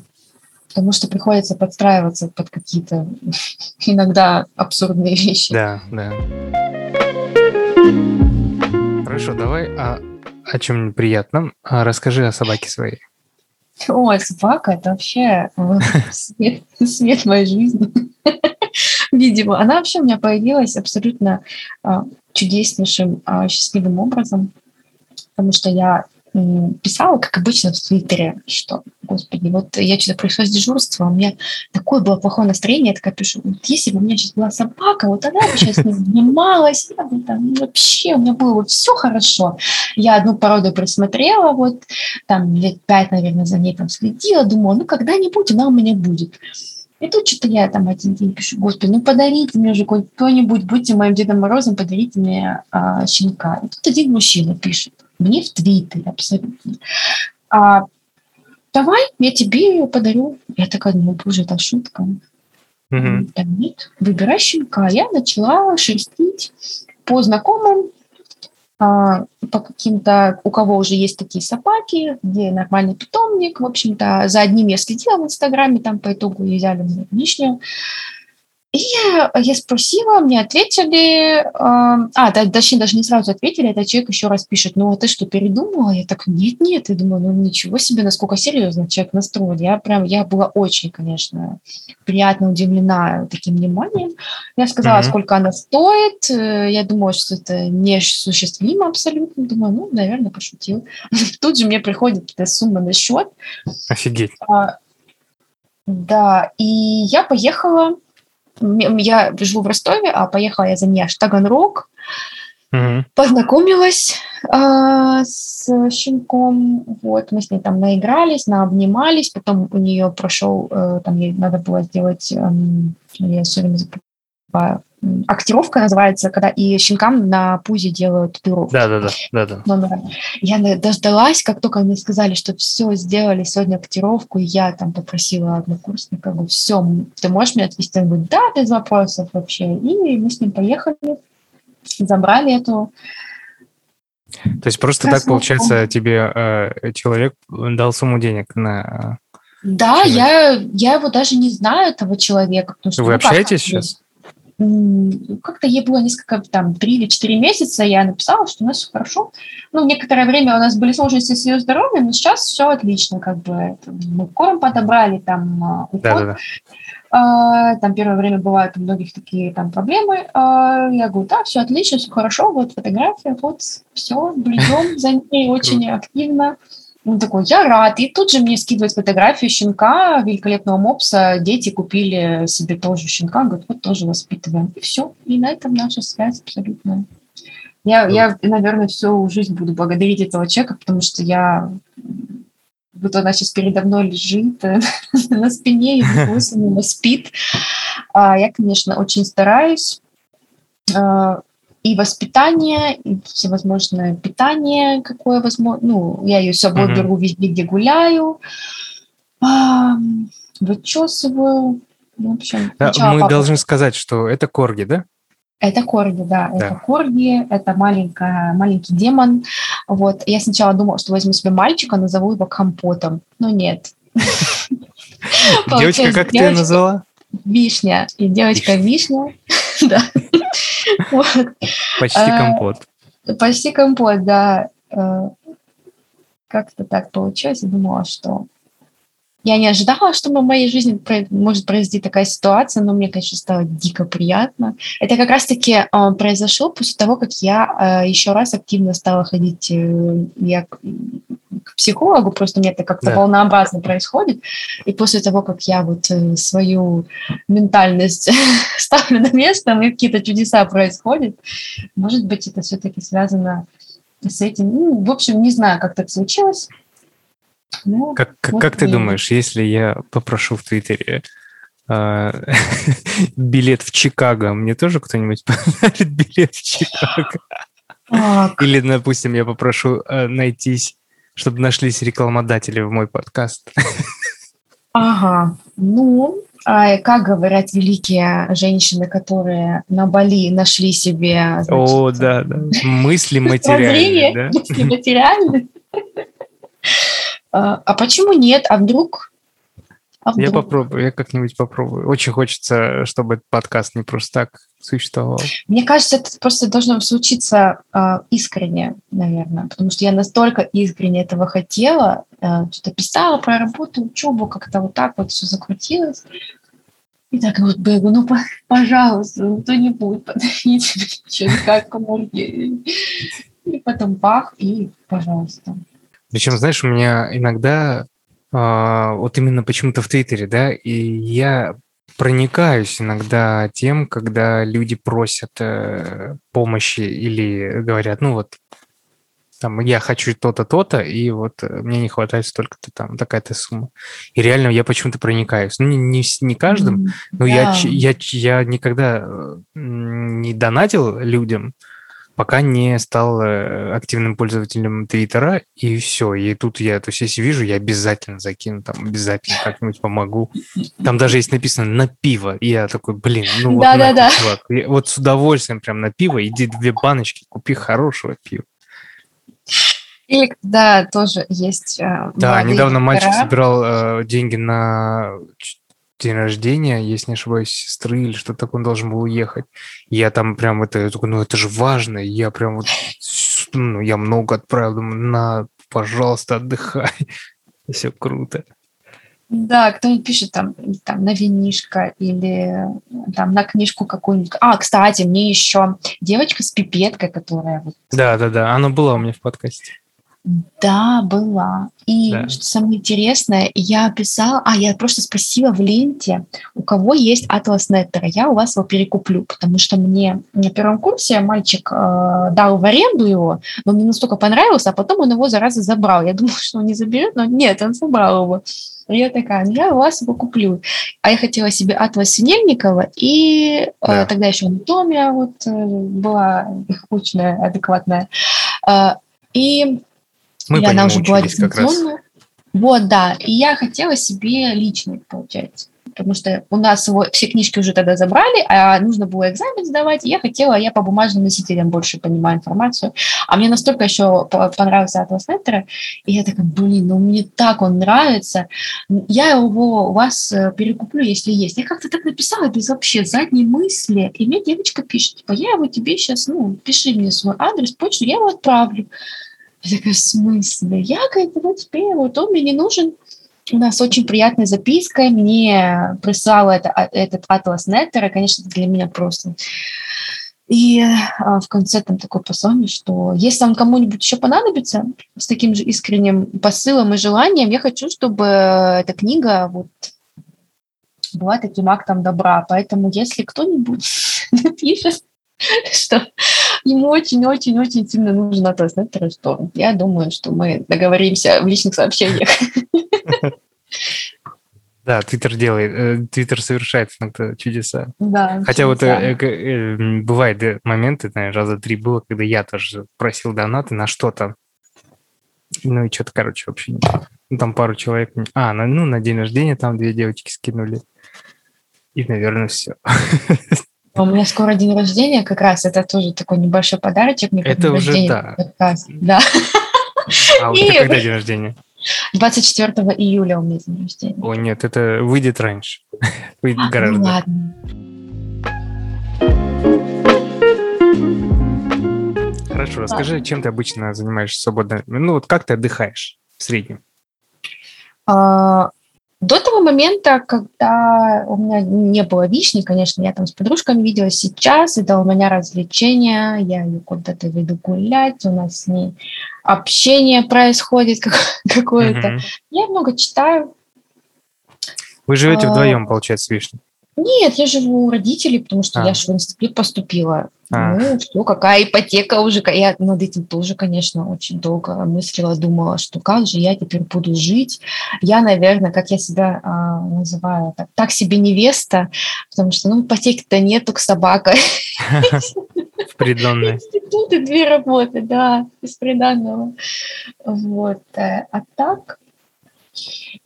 потому что приходится подстраиваться под какие-то [LAUGHS] иногда абсурдные вещи. Да, да. Хорошо, давай о, о чем-нибудь приятном. А расскажи о собаке своей. Ой, собака, это вообще [LAUGHS] свет, свет моей жизни. [LAUGHS] Видимо, она вообще у меня появилась абсолютно а, чудеснейшим, а, счастливым образом, потому что я писала, как обычно, в Твиттере, что, господи, вот я что-то пришлось дежурство, у меня такое было плохое настроение, я такая пишу, вот если бы у меня сейчас была собака, вот она бы сейчас не занималась, я бы там вообще, у меня было вот все хорошо. Я одну породу присмотрела, вот там лет пять, наверное, за ней там следила, думала, ну когда-нибудь она у меня будет. И тут что-то я там один день пишу, господи, ну подарите мне же кто-нибудь, будьте моим Дедом Морозом, подарите мне а, щенка. И тут один мужчина пишет, мне в Твиттере абсолютно. А, давай, я тебе ее подарю. Я такая думаю, боже, это шутка. Mm-hmm. Да нет, выбирай щенка. Я начала шерстить по знакомым, а, по каким-то, у кого уже есть такие собаки, где нормальный питомник. В общем-то, за одним я следила в Инстаграме, там по итогу взяли мне лишнюю. И я спросила, мне ответили, э, а, да, точнее, даже не сразу ответили, этот человек еще раз пишет, ну, а ты что, передумала? Я так, нет-нет, я думаю, ну, ничего себе, насколько серьезно человек настроен. Я прям, я была очень, конечно, приятно удивлена таким вниманием. Я сказала, mm-hmm. сколько она стоит, э, я думала, что это неосуществимо абсолютно, думаю, ну, наверное, пошутил. [LAUGHS] Тут же мне приходит эта сумма на счет. Офигеть. А, да, и я поехала я живу в Ростове, а поехала я за ней аж Таганрог, mm познакомилась э, с щенком, вот, мы с ней там наигрались, наобнимались, потом у нее прошел, э, там ей надо было сделать, э, я все время забываю, актировка называется, когда и щенкам на пузе делают татуировку. Да, да, да, да, да. Номера. Я дождалась, как только мне сказали, что все сделали сегодня актировку, и я там попросила однокурсника, говорю, все, ты можешь меня отвезти? Он говорит, да, без вопросов вообще. И мы с ним поехали, забрали эту то есть просто Красотку. так, получается, тебе э, человек дал сумму денег на... Да, я, я его даже не знаю, этого человека. Потому что, Вы ну, общаетесь как, сейчас? Как-то ей было несколько, там, три или четыре месяца, я написала, что у нас все хорошо. Ну, некоторое время у нас были сложности с ее здоровьем, но сейчас все отлично, как бы. Мы корм подобрали, там, а, уход. Да-да-да. А, там первое время бывают у многих такие там проблемы. А, я говорю, да, все отлично, все хорошо, вот фотография, вот все, блюдем за ней [LAUGHS] очень активно. Он такой, я рад. И тут же мне скидывает фотографию щенка, великолепного мопса. Дети купили себе тоже щенка. Говорят, вот тоже воспитываем. И все. И на этом наша связь абсолютно. Я, я, наверное, всю жизнь буду благодарить этого человека, потому что я вот она сейчас передо мной лежит э, [LAUGHS] на спине и высунула, спит. А я, конечно, очень стараюсь а, и воспитание, и всевозможное питание, какое возможно. Ну, я ее с собой mm-hmm. беру везде, где гуляю, вычесываю. В общем, да, мы папа... должны сказать, что это корги, да? Это корги, да, да, это корги, это маленькая, маленький демон. Вот, я сначала думала, что возьму себе мальчика, назову его компотом, но нет. Девочка, как ты назвала? Вишня. И девочка Вишня, [LAUGHS] да. Почти а, компот. Почти компот, да. Э, как-то так получилось. Я думала, что я не ожидала, что в моей жизни может произойти такая ситуация, но мне, конечно, стало дико приятно. Это как раз-таки э, произошло после того, как я э, еще раз активно стала ходить э, я к, психологу, просто меня это как-то да. волнообразно происходит. И после того, как я вот свою ментальность [LAUGHS] ставлю на место, и какие-то чудеса происходят, может быть, это все-таки связано с этим. Ну, в общем, не знаю, как так случилось. Ну, как, как, вот как ты думаешь, если я попрошу в Твиттере э, [LAUGHS] билет в Чикаго, мне тоже кто-нибудь [LAUGHS] подарит билет в Чикаго? Так. Или, допустим, я попрошу э, найтись, чтобы нашлись рекламодатели в мой подкаст. Ага, ну, а как говорят великие женщины, которые на Бали нашли себе... Значит, О, да, да. Мысли [LAUGHS] материальные. Да? Мысли материальные. А, а почему нет? А вдруг? А вдруг? Я попробую, я как-нибудь попробую. Очень хочется, чтобы этот подкаст не просто так существовал. Мне кажется, это просто должно случиться э, искренне, наверное, потому что я настолько искренне этого хотела, э, что-то писала про работу, учебу, как-то вот так вот все закрутилось. И так вот бегу, ну, пожалуйста, ну, кто-нибудь подойдите, как кому И потом бах, и пожалуйста. Причем, знаешь, у меня иногда э, вот именно почему-то в Твиттере, да, и я проникаюсь иногда тем, когда люди просят э, помощи или говорят, ну вот, там, я хочу то-то, то-то, и вот э, мне не хватает столько-то там, такая-то сумма. И реально я почему-то проникаюсь. Ну, не, не, не каждым, но yeah. я, я, я никогда э, не донатил людям, пока не стал э, активным пользователем Твиттера, и все. И тут я, то есть если вижу, я обязательно закину, там, обязательно как-нибудь помогу. Там даже есть написано «на пиво», и я такой, блин, ну вот, да, да, да. чувак, вот с удовольствием прям на пиво, иди две баночки, купи хорошего пива. Или когда тоже есть... Э, да, недавно мальчик собирал э, деньги на день рождения, если не ошибаюсь, сестры или что-то такое, он должен был уехать. Я там прям это, я такой, ну это же важно, я прям вот, ну, я много отправил, думаю, на, пожалуйста, отдыхай. [LAUGHS] Все круто. Да, кто-нибудь пишет там, там на винишко или там на книжку какую-нибудь. А, кстати, мне еще девочка с пипеткой, которая... Вот... Да, да, да, она была у меня в подкасте. Да, была. И да. что самое интересное, я писала, а я просто спросила в ленте, у кого есть атлас Неттера, я у вас его перекуплю, потому что мне на первом курсе мальчик э, дал в аренду его, но мне настолько понравился, а потом он его зараза забрал. Я думала, [LAUGHS] что он не заберет, но нет, он забрал его. И я такая, ну я у вас его куплю. А я хотела себе атлас Синельникова, и э, да. э, тогда еще анатомия вот э, была научная, адекватная. Э, и мы и она уже была дистанционная. Вот, да. И я хотела себе личный, получается. потому что у нас его, все книжки уже тогда забрали, а нужно было экзамен сдавать, и я хотела, я по бумажным носителям больше понимаю информацию. А мне настолько еще понравился Atlas Center, и я такая, блин, ну мне так он нравится, я его у вас э, перекуплю, если есть. Я как-то так написала без вообще задней мысли, и мне девочка пишет, типа, я его тебе сейчас, ну, пиши мне свой адрес, почту, я его отправлю. Я такая, в смысле? Я, говорит, вот теперь вот он мне не нужен. У нас очень приятная записка. Мне прислал это, а, этот атлас Неттера. Конечно, для меня просто... И а, в конце там такое послание, что если он кому-нибудь еще понадобится с таким же искренним посылом и желанием, я хочу, чтобы эта книга вот была таким актом добра. Поэтому если кто-нибудь [LAUGHS] напишет, что ему очень-очень-очень сильно нужен Атлас Неттера, что я думаю, что мы договоримся в личных сообщениях. Да, Твиттер делает, э, Твиттер совершает иногда чудеса. Да. Хотя вот э, э, бывают моменты, наверное, раза три было, когда я тоже просил донаты на что-то. Ну и что-то, короче, вообще не... Ну, там пару человек... А, на, ну, на день рождения там две девочки скинули. И, наверное, все. [LAUGHS] У меня скоро день рождения, как раз это тоже такой небольшой подарочек. Мне это уже, рождения, да. Как раз, да. А у тебя когда день рождения? 24 июля у меня день рождения. О, нет, это выйдет раньше. [LAUGHS] Выйдет а, гораздо. Ну ладно. Хорошо, расскажи, чем ты обычно занимаешься свободно? Ну, вот как ты отдыхаешь в среднем? А, до того момента, когда у меня не было вишни, конечно, я там с подружками виделась сейчас, это у меня развлечение, я ее куда-то веду гулять, у нас с ней общение происходит [LAUGHS] какое-то. Mm-hmm. Я много читаю. Вы живете а, вдвоем, получается, с вишней? Нет, я живу у родителей, потому что а. я же в институт поступила. А. Ну, все, какая ипотека уже. Я над этим тоже, конечно, очень долго мыслила, думала, что как же я теперь буду жить. Я, наверное, как я себя а, называю, так, так себе невеста, потому что, ну, ипотеки-то нету к собака. [LAUGHS] В приданной. [LAUGHS] Институт и две работы, да, из приданного. Вот. Э, а так,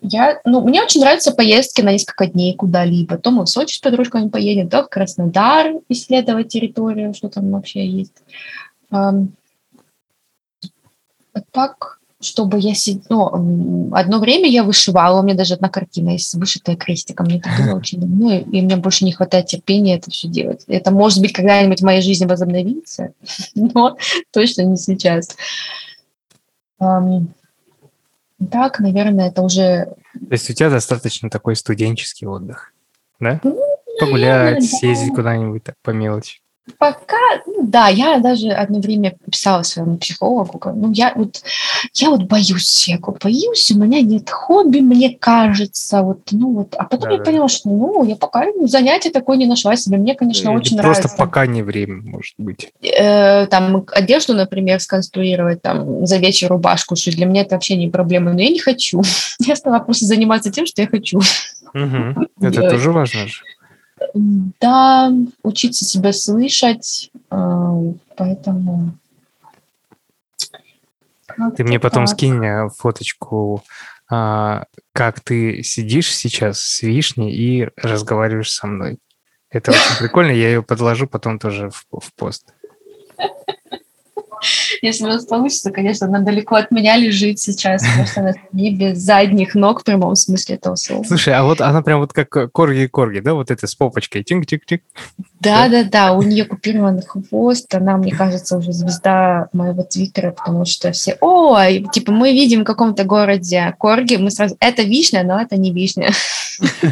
я, ну, мне очень нравятся поездки на несколько дней куда-либо. То мы в Сочи с подружками поедем, то в Краснодар исследовать территорию, что там вообще есть. Um, так, чтобы я сидела... Ну, одно время я вышивала, у меня даже одна картина есть, вышитая крестиком. Мне это было [LAUGHS] очень давно, и мне больше не хватает терпения это все делать. Это, может быть, когда-нибудь в моей жизни возобновится, [LAUGHS] но точно не сейчас. Um, так, наверное, это уже... То есть у тебя достаточно такой студенческий отдых, да? Ну, Погулять, наверное, съездить да. куда-нибудь так по мелочи. Пока, ну, да, я даже одно время писала своему психологу, ну, я вот, я вот боюсь, я боюсь, у меня нет хобби, мне кажется, вот, ну, вот, а потом да, я поняла, что, ну, я пока ну, занятие такое не нашла себе, мне, конечно, Или очень просто нравится. Просто пока не время, может быть. Э, там, одежду, например, сконструировать, там, за вечер рубашку шить, для меня это вообще не проблема, но я не хочу. [LAUGHS] Я стала просто заниматься тем, что я хочу. [LAUGHS] Это тоже важно же. Да, учиться себя слышать, э, поэтому... Ты мне потом так. скинь э, фоточку, а, как ты сидишь сейчас с вишней и разговариваешь со мной. Это очень прикольно, я ее подложу потом тоже в, в пост. [LAUGHS] [LAUGHS] Если у нас получится, конечно, она далеко от меня лежит сейчас, потому что она не без задних ног в прямом смысле этого слова. Слушай, а вот она прям вот как корги-корги, да, вот это с попочкой, тик-тик-тик. Да, да, да, у нее купированный хвост, она, мне кажется, уже звезда моего твиттера, потому что все, ой, типа мы видим в каком-то городе корги, мы сразу, это Вишня, но это не Вишня. [LAUGHS]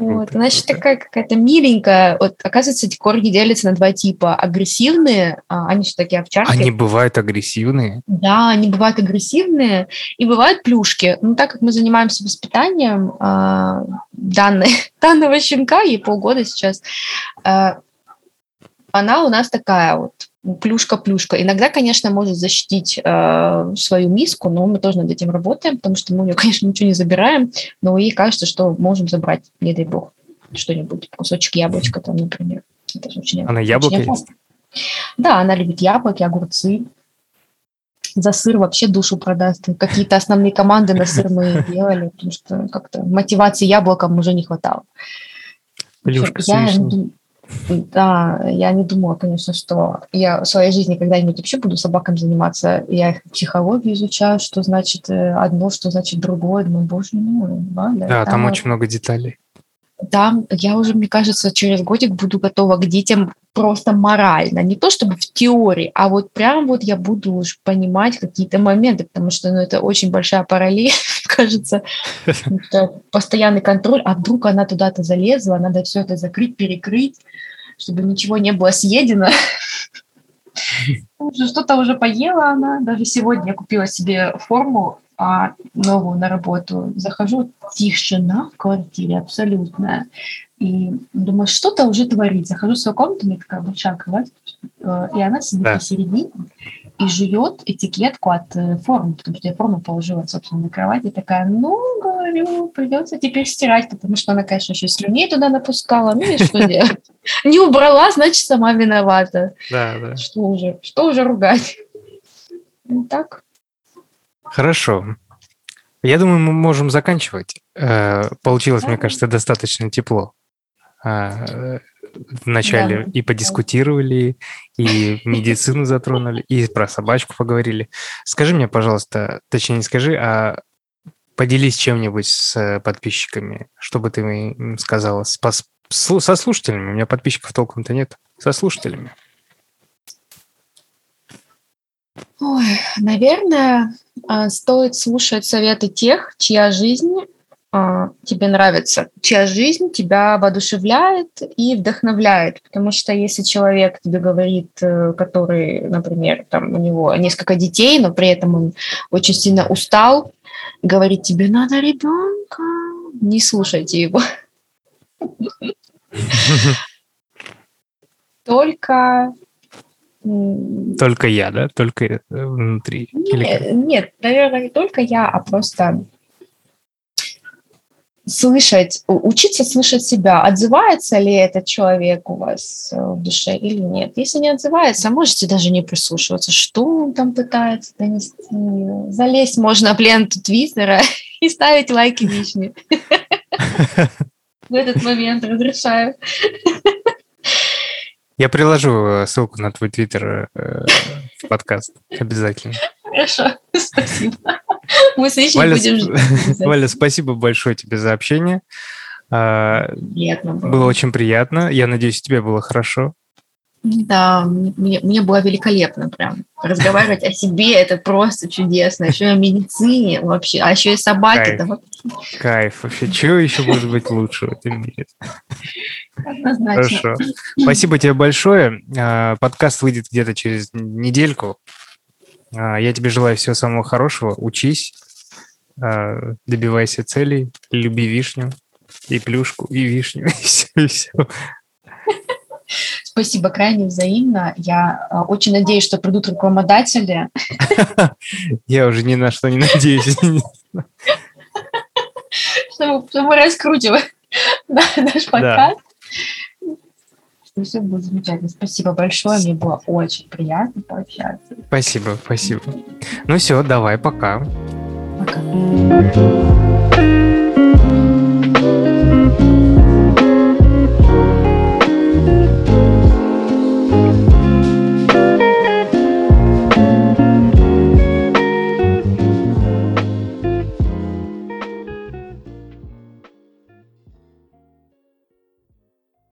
Вот, она еще такая какая-то миленькая. Вот, оказывается, эти корги делятся на два типа. Агрессивные, а, они же такие овчарки. Они бывают агрессивные? Да, они бывают агрессивные. И бывают плюшки. Но так как мы занимаемся воспитанием э, данной, [LAUGHS] данного щенка, ей полгода сейчас, э, она у нас такая вот плюшка-плюшка. Иногда, конечно, может защитить э, свою миску, но мы тоже над этим работаем, потому что мы у нее, [LAUGHS] конечно, ничего не забираем, но ей кажется, что можем забрать, не дай бог, что-нибудь, кусочек яблочка там, например. Это очень, она яблоко ест? Да, она любит яблоки, огурцы. за сыр вообще душу продаст. Какие-то основные команды на сыр мы [LAUGHS] делали, потому что как-то мотивации яблоком уже не хватало. Плюшка я, да, я не думала, конечно, что я в своей жизни когда-нибудь вообще буду собакам заниматься. Я их психологию изучаю, что значит э, одно, что значит другое. Думаю, боже мой, ладно. Да, там, там очень много деталей. Там я уже, мне кажется, через годик буду готова к детям просто морально. Не то чтобы в теории, а вот прям вот я буду уж понимать какие-то моменты, потому что ну, это очень большая параллель, [LAUGHS] кажется. [LAUGHS] Это постоянный контроль, а вдруг она туда-то залезла, надо все это закрыть, перекрыть, чтобы ничего не было съедено. Что-то уже поела она. Даже сегодня я купила себе форму а, новую на работу. Захожу, тишина в квартире абсолютная. И думаю, что-то уже творит. Захожу в свою комнату, у меня такая большая кровать, э, и она сидит да. посередине и жует этикетку от э, формы, потому что я форму положила, собственно, на кровати. Такая, ну, говорю, придется теперь стирать, потому что она, конечно, еще слюней туда напускала. Ну и что делать? [LAUGHS] Не убрала, значит, сама виновата. Да, да. Что уже, что уже ругать? Ну так. Хорошо. Я думаю, мы можем заканчивать. Э, получилось, мне кажется, достаточно тепло. Э, вначале да. и подискутировали, и [LAUGHS] медицину затронули, и про собачку поговорили. Скажи мне, пожалуйста, точнее не скажи, а поделись чем-нибудь с подписчиками, что бы ты им сказала, со слушателями. У меня подписчиков толком-то нет. Со слушателями. Ой, наверное, а, стоит слушать советы тех, чья жизнь тебе нравится, чья жизнь тебя воодушевляет и вдохновляет. Потому что если человек тебе говорит, э, который, например, там у него несколько детей, но при этом он очень сильно устал, говорит тебе, надо ребенка, не слушайте его. Только только я, да? Только э, внутри? Нет, нет, наверное, не только я, а просто слышать, учиться слышать себя. Отзывается ли этот человек у вас э, в душе или нет? Если не отзывается, можете даже не прислушиваться, что он там пытается донести. Залезть можно в ленту Твиттера [LAUGHS] и ставить лайки лишние. В этот момент разрешаю. Я приложу э, ссылку на твой твиттер э, в подкаст. Обязательно. Хорошо, спасибо. Мы с Валя, будем [LAUGHS] Валя, спасибо большое тебе за общение. А, приятно было. Было очень приятно. Я надеюсь, тебе было хорошо. Да, мне, мне было великолепно прям. Разговаривать о себе это просто чудесно. Еще о медицине вообще, а еще и собаки. Кайф, вообще... Кайф. вообще. Чего еще может быть лучше в этом мире? Однозначно. Хорошо. Спасибо тебе большое. А, подкаст выйдет где-то через недельку. А, я тебе желаю всего самого хорошего. Учись, а, добивайся целей, люби вишню и плюшку, и вишню, [LAUGHS] и все, и все. Спасибо, крайне взаимно. Я э, очень надеюсь, что придут рекламодатели. [LAUGHS] Я уже ни на что не надеюсь. [LAUGHS] Чтобы мы раскрутим наш подкаст. Что все будет замечательно. Спасибо большое. Мне было очень приятно пообщаться. Спасибо, спасибо. Ну все, давай, пока. Пока.